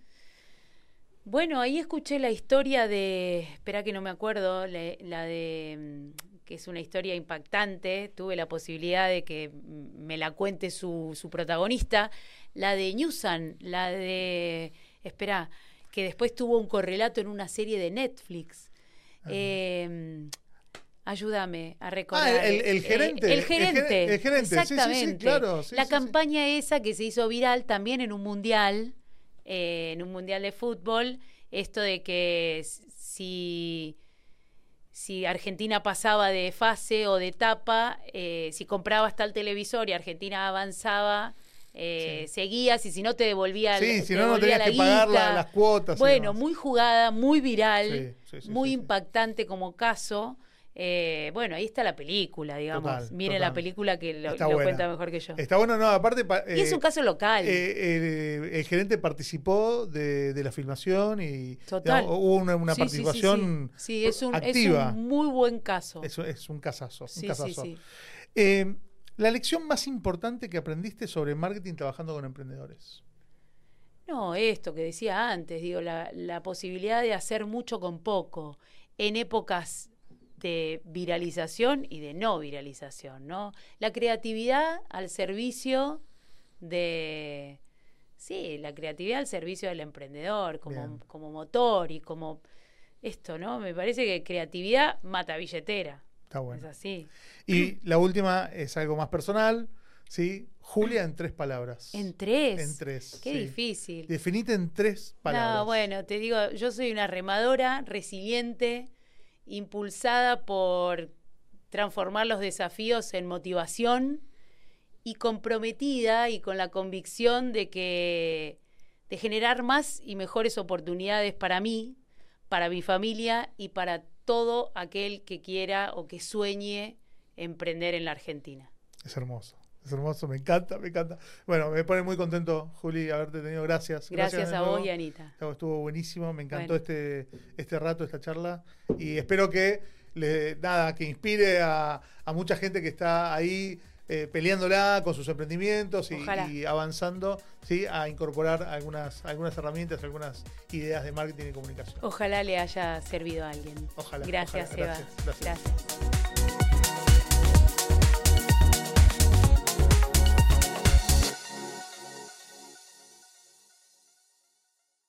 Bueno, ahí escuché la historia de, espera que no me acuerdo, la, la de, mm, que es una historia impactante, tuve la posibilidad de que me la cuente su, su protagonista, la de Newsan, la de, espera, que después tuvo un correlato en una serie de Netflix. Ah. Eh, ayúdame a Ah, recordar. el, el Eh, gerente. el gerente. El, gerente, sí, sí, sí, Exactamente. claro. sí, la sí, sí. campaña esa que se hizo viral también en un mundial, eh, en un mundial de fútbol, esto de que si, si Argentina pasaba de fase o de etapa, eh, si comprabas tal televisor y Argentina avanzaba, eh, seguías y si no te devolvía Sí, si no, no devolvía tenías la que pagar la- las cuotas. Bueno, muy jugada, muy viral, Sí, muy impactante como caso. Eh, bueno, ahí está la película, digamos. Total, total. la película que lo, cuenta mejor que yo. Está bueno, no, aparte. pa- y es eh, un caso local. Eh, el, gerente participó de, de la filmación y Total. digamos, hubo una, una Sí, sí, sí, participación es un, es activa. un muy buen caso. Eso es un casazo. un casazo. la lección más importante que aprendiste sobre marketing trabajando con emprendedores. No, esto que decía antes, digo, la, la posibilidad de hacer mucho con poco en épocas de viralización y de no viralización, ¿no? La creatividad al servicio de, sí, la creatividad al servicio del emprendedor como, Bien. como motor y como esto, ¿no? Me parece que creatividad mata billetera. Está Es bueno. así. Y la última es algo más personal. ¿sí? Julia, en tres palabras. En tres. En tres. Qué sí. difícil. Definite en tres palabras. No, bueno, te digo, yo soy una remadora resiliente, impulsada por transformar los desafíos en motivación y comprometida y con la convicción de que de generar más y mejores oportunidades para mí, para mi familia y para todo aquel que quiera o que sueñe emprender en la Argentina. Es hermoso. Es hermoso, me encanta, me encanta. Bueno, me pone muy contento, Juli, haberte tenido. Gracias. Gracias, a vos y a Anita. Estuvo- buenísimo, me encantó Bueno. este, este rato, esta charla. Y espero que le, nada, que inspire a, a mucha gente que está ahí eh, peleándola con sus emprendimientos y, avanzando, ¿sí? a incorporar algunas, algunas herramientas, algunas ideas de marketing y comunicación. Ojalá le haya servido a alguien. Ojalá, Gracias, ojalá. Eva. Gracias, gracias. Gracias.